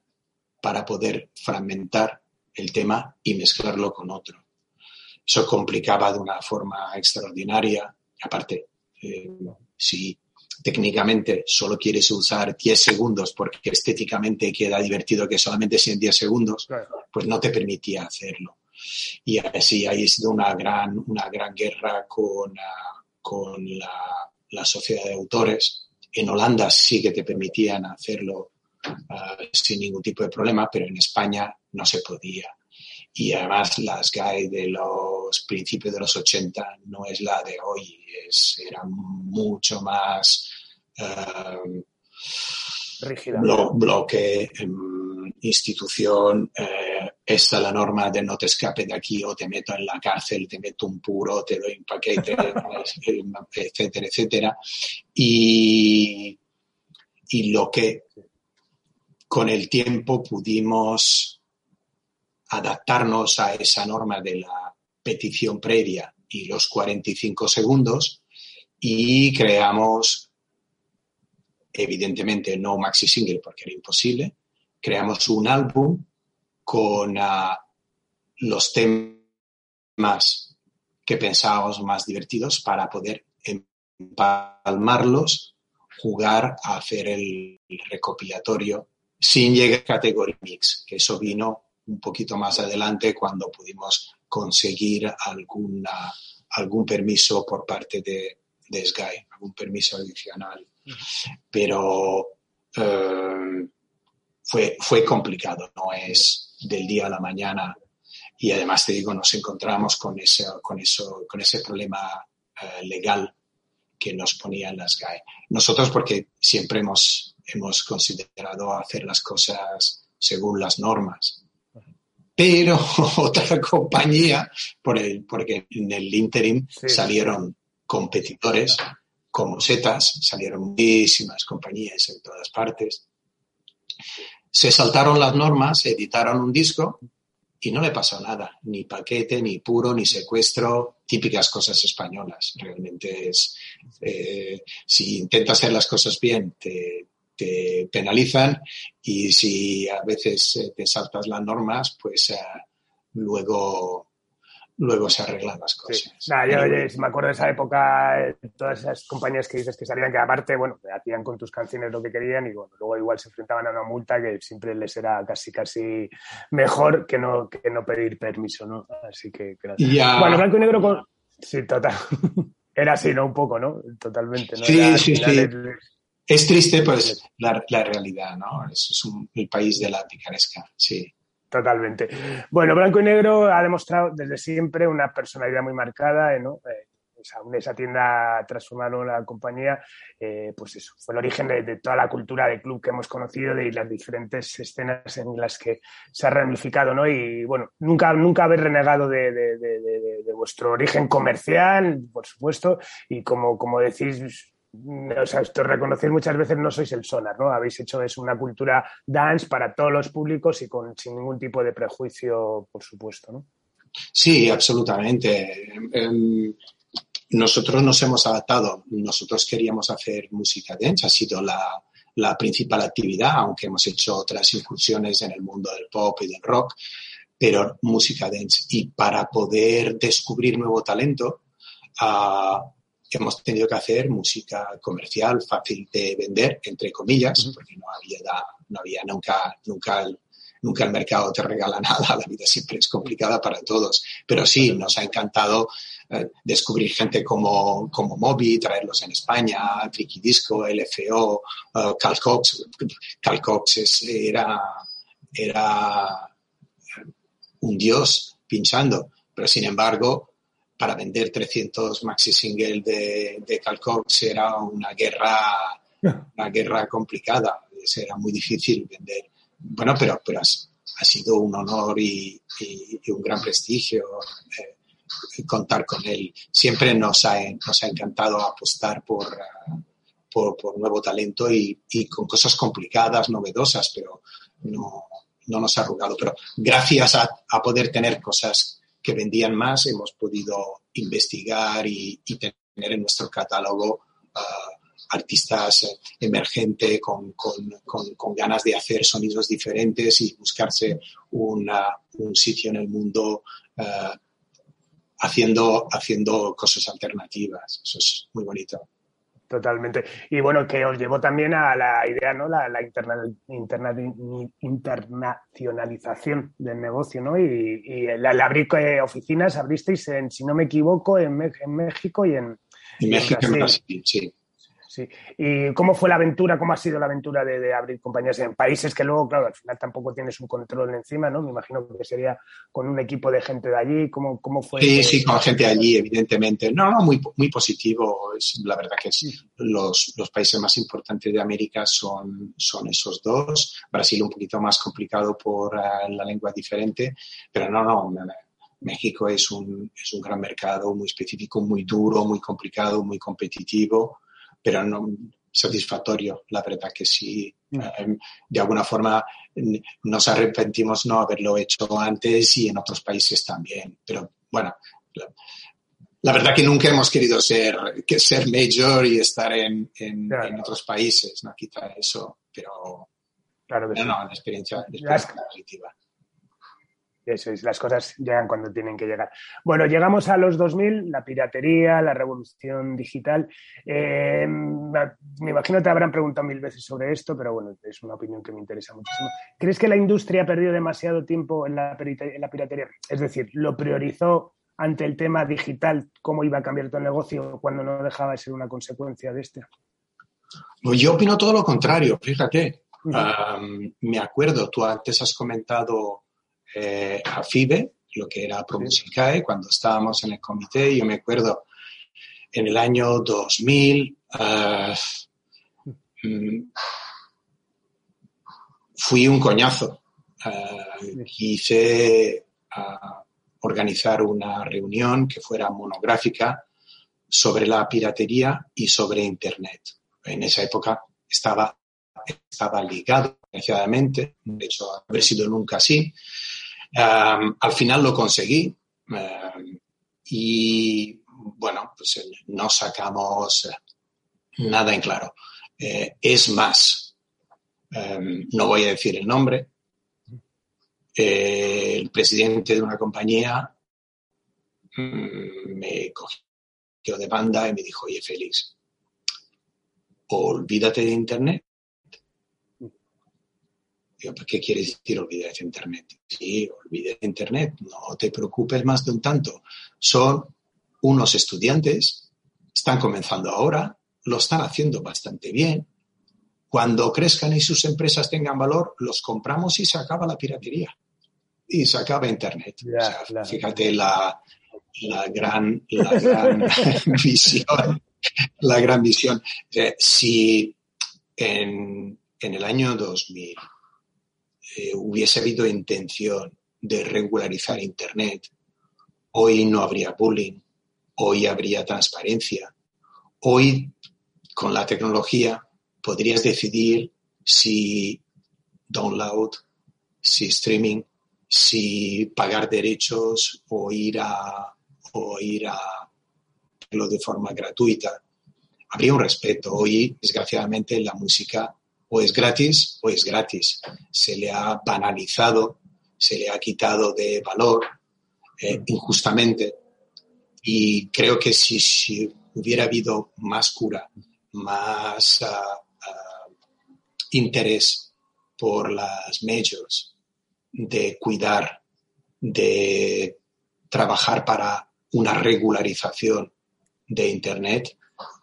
Speaker 4: para poder fragmentar el tema y mezclarlo con otro. Eso complicaba de una forma extraordinaria. Aparte, eh, si técnicamente solo quieres usar 10 segundos porque estéticamente queda divertido que solamente sean 10 segundos, pues no te permitía hacerlo. Y así ha sido una gran, una gran guerra con, ah, con la, la, sociedad de autores. En Holanda sí que te permitían hacerlo ah, sin ningún tipo de problema, pero en España no se podía. Y además las GAE de los principios de los 80 no es la de hoy, es, era mucho más
Speaker 3: rígida.
Speaker 4: bloque, em, institución, eh, esta la norma de no te escape de aquí o te meto en la cárcel, te meto un puro, te doy un paquete, etcétera, etcétera. Y, y lo que con el tiempo pudimos adaptarnos a esa norma de la petición previa y los 45 segundos y creamos evidentemente no maxi single porque era imposible, creamos un álbum con uh, los temas que pensábamos más divertidos para poder empalmarlos, jugar a hacer el, recopilatorio sin llegar a categoría mix, que eso vino un poquito más adelante cuando pudimos conseguir alguna, algún permiso por parte de, de Sky, algún permiso adicional pero eh, fue, fue complicado, no es del día a la mañana. Y además te digo, nos encontramos con ese, con eso, con ese problema eh, legal que nos ponían las GAE. Nosotros porque siempre hemos, hemos considerado hacer las cosas según las normas. Pero otra compañía, por el, porque en el interim salieron competidores como setas, salieron muchísimas compañías en todas partes. Se saltaron las normas, editaron un disco y no le pasó nada, ni paquete, ni puro, ni secuestro, típicas cosas españolas. Realmente es, eh, si intentas hacer las cosas bien, te, penalizan y si a veces eh, te saltas las normas, pues eh, luego luego se arreglan las cosas.
Speaker 3: yo, me acuerdo de esa época, todas esas compañías que dices que salían, que aparte, bueno, hacían con tus canciones lo que querían y bueno, luego igual se enfrentaban a una multa que siempre les era casi, casi mejor que no, que no pedir permiso, ¿no? Así que gracias. Bueno, blanco y negro con... Sí, total. era así, ¿no? Un poco, ¿no? Totalmente, ¿no?
Speaker 4: Sí, sí, sí. Es triste, pues, la, la realidad, ¿no? Es, es un, el país de la picaresca, sí.
Speaker 3: Totalmente. Bueno, Blanco y Negro ha demostrado desde siempre una personalidad muy marcada, ¿no? Eh, esa tienda transformaron la compañía, eh, pues eso, fue el origen de, toda la cultura de club que hemos conocido de, y las diferentes escenas en las que se ha ramificado, ¿no? Y bueno, nunca, nunca haber renegado de, de vuestro origen comercial, por supuesto, y como, como decís, o sea, esto reconocer muchas veces no sois el sonar, ¿no? Habéis hecho es una cultura dance para todos los públicos y con, sin ningún tipo de prejuicio, por supuesto, ¿no?
Speaker 4: Sí, absolutamente. Em, nosotros nos hemos adaptado. Nosotros queríamos hacer música dance, ha sido la, la principal actividad, aunque hemos hecho otras incursiones en el mundo del pop y del rock, pero música dance. Y para poder descubrir nuevo talento, uh, hemos tenido que hacer música comercial, fácil de vender, entre comillas, porque no había, no había nunca, nunca, el, nunca el mercado te regala nada, la vida siempre es complicada para todos. Pero sí, nos ha encantado eh, descubrir gente como, como Moby, traerlos en España, Tricky Disco, LFO, uh, Cal Cox. Cal Cox era, era un dios pinchando, pero sin embargo para vender 300 maxi single de, de Calcox era una guerra, una guerra complicada, era muy difícil vender. Bueno, pero, pero ha, sido un honor y, un gran prestigio eh, contar con él. Siempre nos ha, nos encantado apostar por, por, nuevo talento y, con cosas complicadas, novedosas, pero no, no nos ha arrugado. Pero gracias a poder tener cosas que vendían más, hemos podido investigar y, tener en nuestro catálogo ah, artistas emergentes con, con, ganas de hacer sonidos diferentes y buscarse una, un sitio en el mundo haciendo, haciendo cosas alternativas. Eso es muy bonito.
Speaker 3: Totalmente. Y bueno, que os llevó también a la idea, ¿no? La, la internacionalización del negocio, ¿no? Y, y el, abrir eh, oficinas, abristeis, en, si no me equivoco, en, en México y en,
Speaker 4: en México en Brasil, sí.
Speaker 3: ¿Y cómo fue la aventura, cómo ha sido la aventura de, abrir compañías en países que luego, claro, al final tampoco tienes un control encima, ¿no? Me imagino que sería con un equipo de gente de allí. ¿Cómo, cómo fue?
Speaker 4: Sí, sí, con gente de allí, evidentemente. No, no, muy, muy positivo. Es, la verdad que los, los, países más importantes de América son, son esos dos. Brasil un poquito más complicado por uh, la lengua diferente, pero no, no. México es un, es un gran mercado muy específico, muy duro, muy complicado, muy competitivo pero no satisfactorio, la verdad que sí. Mm. Eh, de alguna forma nos arrepentimos no haberlo hecho antes y en otros países también. Pero bueno, la, verdad que nunca hemos querido ser, que ser major y estar en, en, otros países, ¿no? Quizá eso, pero,
Speaker 3: claro
Speaker 4: no, no, la experiencia, la experiencia positiva.
Speaker 3: Eso es, las cosas llegan cuando tienen que llegar. Bueno, llegamos a los 2000, la piratería, la revolución digital. Eh, me imagino que te habrán preguntado mil veces sobre esto, pero bueno, es una opinión que me interesa muchísimo. ¿Crees que la industria ha perdido demasiado tiempo en la, en la piratería? Es decir, ¿lo priorizó ante el tema digital, cómo iba a cambiar tu negocio cuando no dejaba de ser una consecuencia de este?
Speaker 4: Pues yo opino todo lo contrario, fíjate. me acuerdo, tú antes has comentado eh, a FIBE, lo que era ProMusicae, cuando estábamos en el comité. Yo me acuerdo en el año 2000, eh, mm, fui un coñazo. Uh, quise organizar una reunión que fuera monográfica sobre la piratería y sobre Internet. En esa época estaba, estaba ligado, desgraciadamente, de hecho, haber sido nunca así, al final lo conseguí y bueno, pues eh, no sacamos eh, nada en claro. Eh, es más, no voy a decir el nombre, el presidente de una compañía mm, me cogió de banda y me dijo, oye Félix, olvídate de Internet ¿qué quiere decir olvidar Internet? Sí, olvide Internet, no te preocupes más de un tanto. Son unos estudiantes, están comenzando ahora, lo están haciendo bastante bien. Cuando crezcan y sus empresas tengan valor, los compramos y se acaba la piratería. Y se acaba Internet. Fíjate la, gran, visión. La gran visión. Eh, si en, en el año 2000 hubiese habido intención de regularizar Internet, hoy no habría bullying, hoy habría transparencia. Hoy, con la tecnología, podrías decidir si download, si streaming, si pagar derechos o ir a, o ir a de forma gratuita. Habría un respeto. Hoy, desgraciadamente, la música o es gratis o es gratis. Se le ha banalizado, se le ha quitado de valor eh, injustamente. Y creo que si, si, hubiera habido más cura, más ah, interés por las majors de cuidar, de trabajar para una regularización de Internet,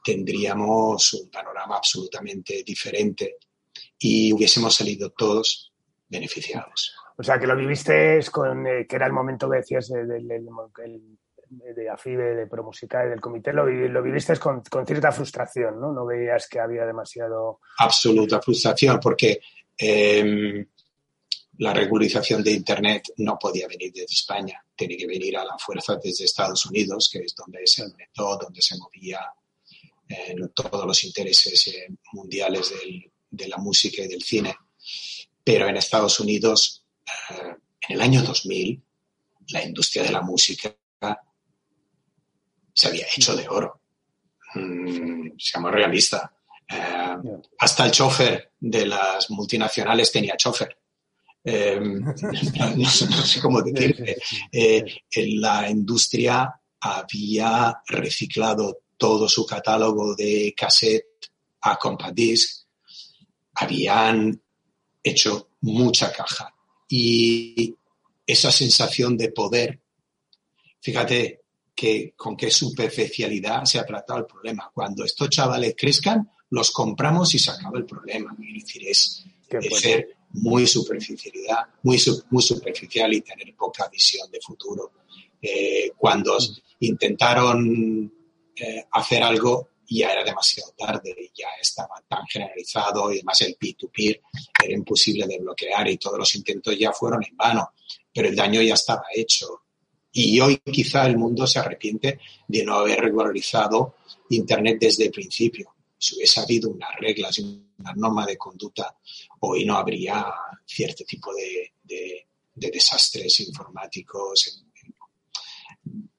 Speaker 4: tendríamos un panorama absolutamente diferente y hubiésemos salido todos beneficiados.
Speaker 3: O sea, que lo viviste con, eh, que era el momento que decías de, de, de, de AFIBE, de Promusica y del comité, lo, lo viviste con, con, cierta frustración, ¿no? No veías que había demasiado...
Speaker 4: Absoluta frustración, porque eh, la regularización de Internet no podía venir desde España, tenía que venir a la fuerza desde Estados Unidos, que es donde se inventó, donde se movía eh, todos los intereses eh, mundiales del, de la música y del cine, pero en Estados Unidos, eh, en el año 2000, la industria de la música se había hecho de oro. Mm, seamos realistas. Eh, hasta el chofer de las multinacionales tenía chofer. Eh, no, sé cómo decirte. en la industria había reciclado todo su catálogo de cassette a compact disc, habían hecho mucha caja. Y esa sensación de poder, fíjate que con qué superficialidad se ha tratado el problema. Cuando estos chavales crezcan, los compramos y se acaba el problema. Es decir, es, ser muy superficialidad, muy, muy superficial y tener poca visión de futuro. Eh, cuando intentaron eh, hacer algo, ya era demasiado tarde, ya estaba tan generalizado y además el P2P era imposible de bloquear y todos los intentos ya fueron en vano, pero el daño ya estaba hecho. Y hoy quizá el mundo se arrepiente de no haber regularizado Internet desde el principio. Si hubiese habido unas reglas y una norma de conducta, hoy no habría cierto tipo de, desastres informáticos.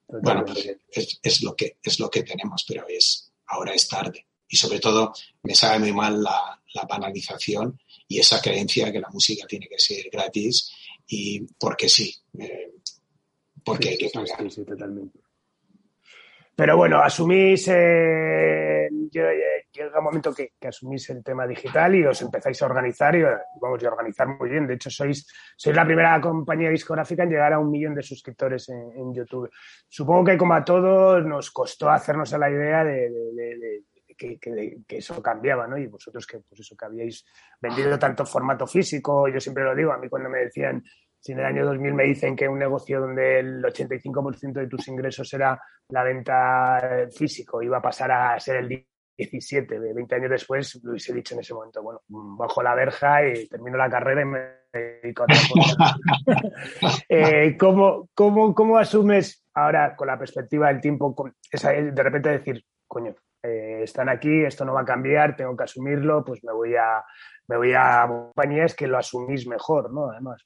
Speaker 4: Bueno, es, es, lo que, es lo que tenemos, pero es, ahora es tarde. Y sobre todo me sabe muy mal la, banalización y esa creencia que la música tiene que ser gratis y porque sí, eh, porque hay que pagar. Sí, totalmente.
Speaker 3: Pero bueno, asumís, eh, llega un momento que, asumís el tema digital y os empezáis a organizar y vamos a organizar muy bien. De hecho, sois, sois la primera compañía discográfica en llegar a un millón de suscriptores en, YouTube. Supongo que como a todos nos costó hacernos a la idea de, que, eso cambiaba, ¿no? Y vosotros que, pues eso, que habíais vendido tanto formato físico, yo siempre lo digo, a mí cuando me decían si en el año 2000 me dicen que un negocio donde el 85% de tus ingresos era la venta físico iba a pasar a ser el 17, 20 años después, lo hubiese dicho en ese momento, bueno, bajo la verja y termino la carrera y me dedico a eh, ¿cómo, cómo, cómo, asumes ahora con la perspectiva del tiempo, con esa, de repente decir, coño, eh, están aquí, esto no va a cambiar, tengo que asumirlo, pues me voy a, me voy a compañías que lo asumís mejor, ¿no? Además.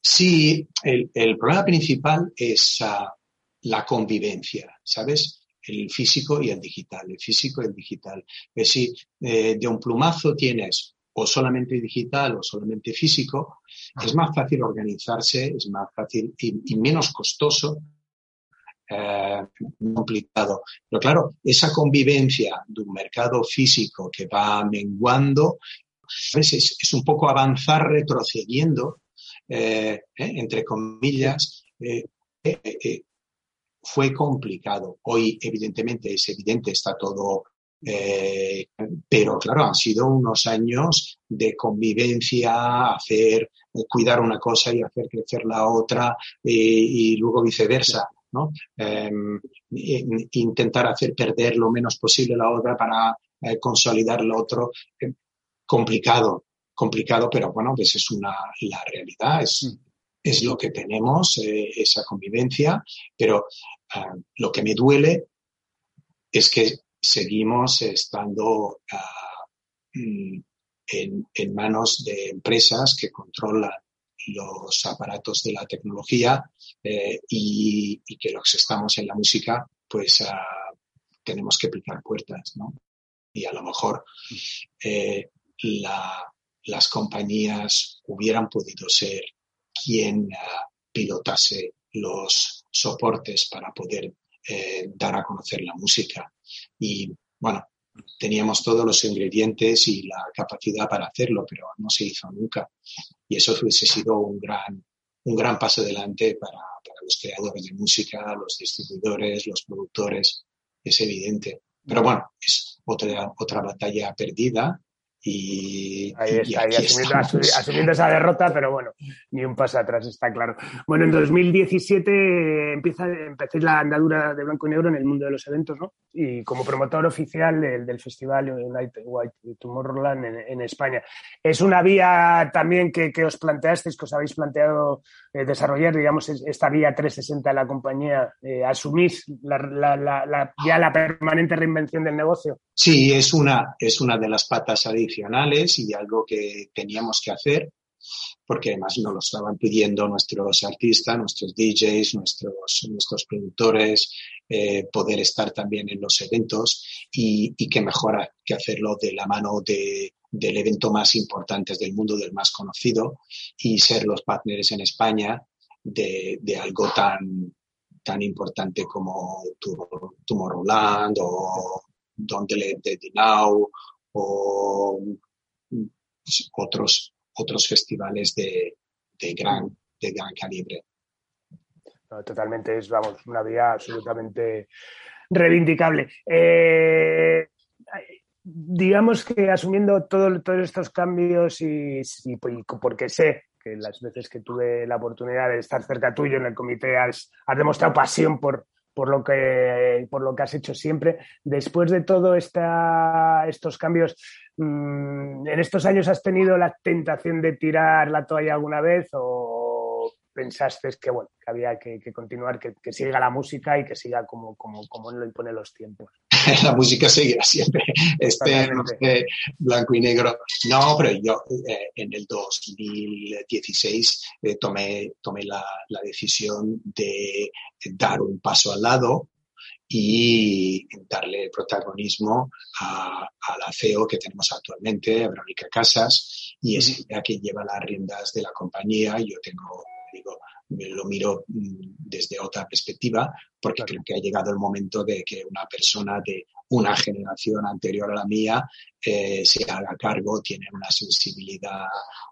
Speaker 4: Sí, el, problema principal es ah, la convivencia, ¿sabes? El físico y el digital, el físico y el digital. Es decir, eh, de un plumazo tienes o solamente digital o solamente físico, es más fácil organizarse, es más fácil y, menos costoso eh, complicado. Pero claro, esa convivencia de un mercado físico que va menguando, es, es, un poco avanzar retrocediendo eh, eh, entre comillas, fue complicado. Hoy, evidentemente, es evidente, está todo pero claro, han sido unos años de convivencia, hacer, cuidar una cosa y hacer crecer la otra y luego viceversa, ¿no? Em, intentar hacer perder lo menos posible la otra para consolidar lo otro. complicado, complicado, pero bueno, pues es una, la realidad, es, mm. Es lo que tenemos, eh, esa convivencia, pero ah, lo que me duele es que seguimos estando ah, mm, en, manos de empresas que controlan los aparatos de la tecnología eh, y, que los que estamos en la música, pues ah, tenemos que picar puertas, ¿no? Y a lo mejor eh, la, las compañías hubieran podido ser quien ah, pilotase los soportes para poder eh, dar a conocer la música. Y bueno, teníamos todos los ingredientes y la capacidad para hacerlo, pero no se hizo nunca. Y eso hubiese sido un gran, un gran paso adelante para, para los creadores de música, los distribuidores, los productores, es evidente. Pero bueno, es otra, otra batalla perdida y,
Speaker 3: ahí está, ahí asumiendo, esa derrota, pero bueno, ni un paso atrás, está claro. Bueno, en 2017 empieza, empecéis la andadura de blanco y negro en el mundo de los eventos, ¿no? Y como promotor oficial del, del Festival United White Tomorrowland en, en, España. ¿Es una vía también que, que, os planteasteis, que os habéis planteado eh, desarrollar, digamos, esta vía 360 de la compañía? Eh, ¿Asumís la, la, la, ya la permanente reinvención del negocio?
Speaker 4: Sí, es una, es una de las patas adicionales y algo que teníamos que hacer. porque además nos lo estaban pidiendo nuestros artistas, nuestros DJs, nuestros, nuestros productores, eh, poder estar también en los eventos y, y qué mejor que hacerlo de la mano de, del evento más importante del mundo, del más conocido, y ser los partners en España de, de algo tan, tan importante como Tomorrowland o Don't Let the Now o otros, otros festivales de, de, gran, de gran calibre.
Speaker 3: totalmente, es vamos, una vía absolutamente reivindicable. Eh, digamos que asumiendo todo, todos estos cambios y, y, porque sé que las veces que tuve la oportunidad de estar cerca tuyo en el comité has, has demostrado pasión por, por lo que por lo que has hecho siempre. Después de todo esta, estos cambios, mm, ¿en estos años has tenido la tentación de tirar la toalla alguna vez o pensaste que bueno que había que, continuar, que, siga la música y que siga como, como, como lo impone los tiempos?
Speaker 4: la música seguirá siempre este blanco y negro. No, pero yo eh, en el 2016 eh, tomé, tomé la, la, decisión de dar un paso al lado y darle protagonismo a, a la CEO que tenemos actualmente, a Verónica Casas, y es ella que lleva las riendas de la compañía. Yo tengo, digo, lo miro mm, desde otra perspectiva, porque creo que ha llegado el momento de que una persona de una generación anterior a la mía eh, se haga cargo, tiene una sensibilidad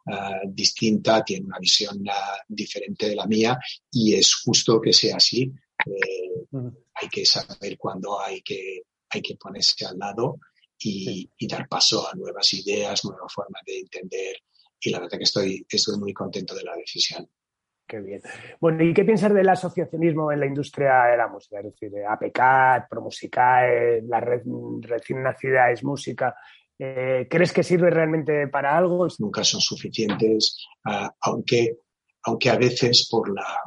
Speaker 4: uh, distinta, tiene una visión uh, diferente de la mía y es justo que sea así. Eh, uh -huh. Hay que saber cuándo hay que, hay que ponerse al lado y, sí. y, dar paso a nuevas ideas, nuevas formas de entender. Y la verdad que estoy, estoy muy contento de la decisión.
Speaker 3: Qué bien. Bueno, ¿y qué piensas del asociacionismo en la industria de la música? Es decir, APCAT, Promusicae, la red recién nacida es música. Eh, ¿Crees que sirve realmente para algo?
Speaker 4: Nunca son suficientes, aunque, aunque a veces por la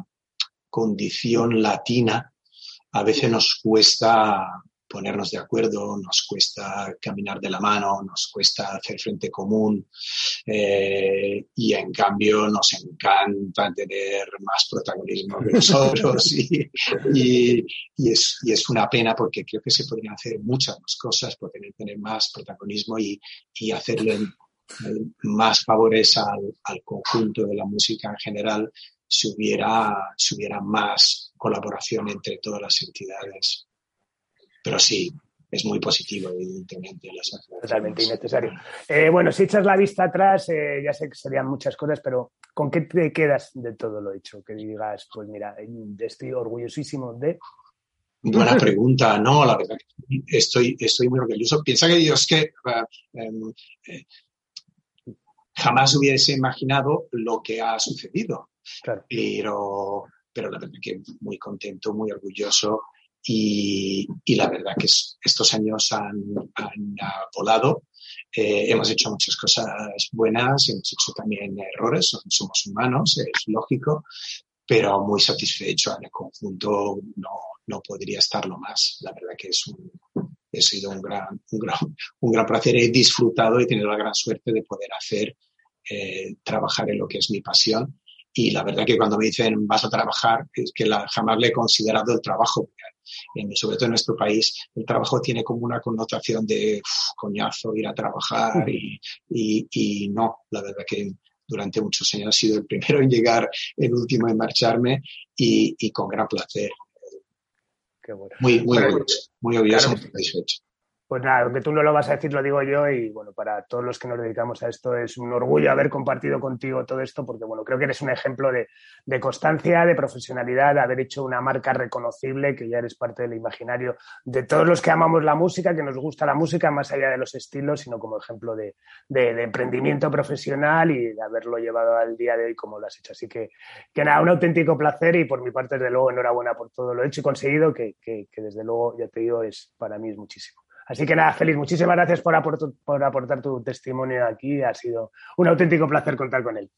Speaker 4: condición latina, a veces nos cuesta ponernos de acuerdo, nos cuesta caminar de la mano, nos cuesta hacer frente común eh, y en cambio nos encanta tener más protagonismo que nosotros. Y, es, y, es, una pena porque creo que se podrían hacer muchas más cosas, poder tener más protagonismo y, y hacerle más favores al, al, conjunto de la música en general si hubiera, si hubiera más colaboración entre todas las entidades pero sí, es muy positivo, evidentemente.
Speaker 3: Totalmente innecesario. Eh, bueno, si echas la vista atrás, eh, ya sé que serían muchas cosas, pero ¿con qué te quedas de todo lo hecho? Que digas, pues mira, estoy orgullosísimo de...
Speaker 4: Buena pregunta, no, la verdad que estoy, estoy muy orgulloso. Piensa que Dios que uh, um, eh, jamás hubiese imaginado lo que ha sucedido.
Speaker 3: Claro.
Speaker 4: Pero, pero la verdad que muy contento, muy orgulloso y, y, la verdad que es, estos años han, han volado. Eh, hemos hecho muchas cosas buenas, hemos hecho también errores, somos humanos, es lógico, pero muy satisfecho en el conjunto no, no podría estarlo más. La verdad que es un, ha sido un gran, un, gran, un gran placer. He disfrutado y tenido la gran suerte de poder hacer, eh, trabajar en lo que es mi pasión. Y la verdad que cuando me dicen vas a trabajar, es que la, jamás le he considerado el trabajo en, sobre todo en nuestro país, el trabajo tiene como una connotación de uf, coñazo, ir a trabajar y, y, y no, la verdad que durante muchos años he sido el primero en llegar, el último en marcharme y, y con gran placer.
Speaker 3: Qué bueno.
Speaker 4: Muy, muy bueno, orgulloso, muy orgulloso claro. satisfecho.
Speaker 3: Pues nada, aunque tú no lo vas a decir, lo digo yo y bueno, para todos los que nos dedicamos a esto es un orgullo haber compartido contigo todo esto porque bueno, creo que eres un ejemplo de, de constancia, de profesionalidad, de haber hecho una marca reconocible, que ya eres parte del imaginario de todos los que amamos la música, que nos gusta la música más allá de los estilos, sino como ejemplo de, de, emprendimiento profesional y de haberlo llevado al día de hoy como lo has hecho. Así que, que nada, un auténtico placer y por mi parte, desde luego, enhorabuena por todo lo hecho y conseguido, que, que, que desde luego, ya te digo, es para mí es muchísimo. Así que nada, Félix, muchísimas gracias por, aportar, por aportar tu testimonio aquí. Ha sido un auténtico placer contar con él.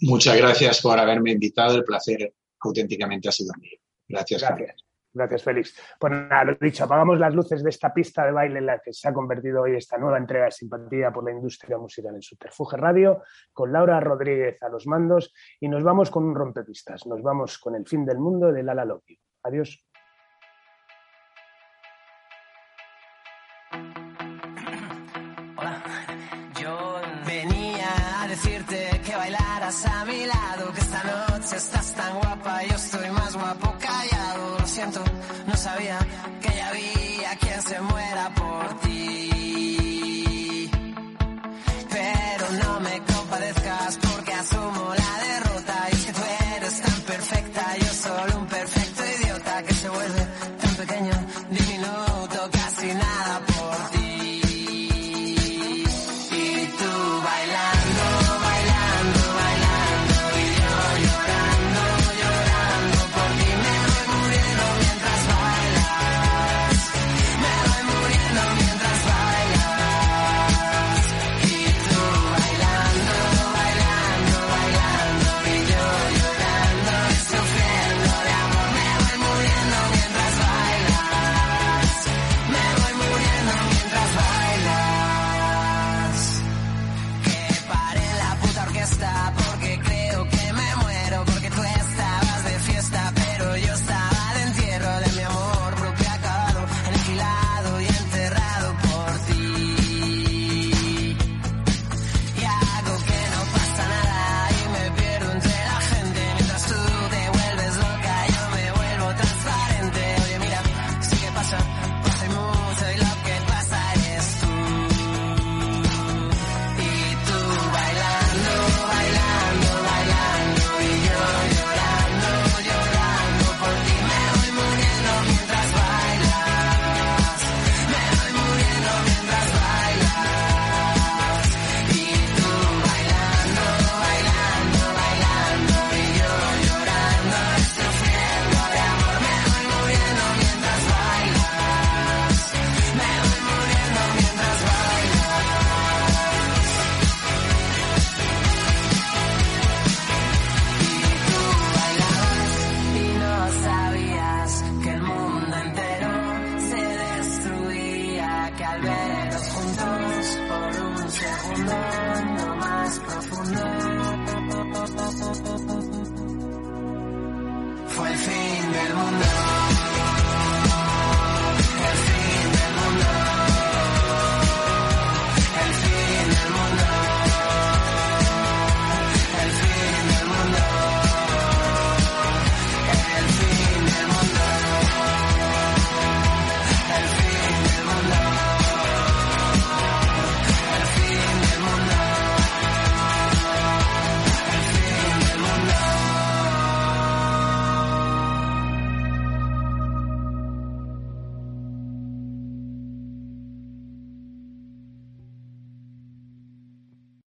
Speaker 4: Muchas gracias por haberme invitado. El placer auténticamente ha sido mío. Gracias.
Speaker 3: Gracias. Gracias, Félix. Pues nada, lo dicho, apagamos las luces de esta pista de baile en la que se ha convertido hoy esta nueva entrega de simpatía por la industria musical en Subterfuge Radio, con Laura Rodríguez a los mandos, y nos vamos con un rompepistas. Nos vamos con el fin del mundo de Lala Loki. Adiós.
Speaker 5: se muera por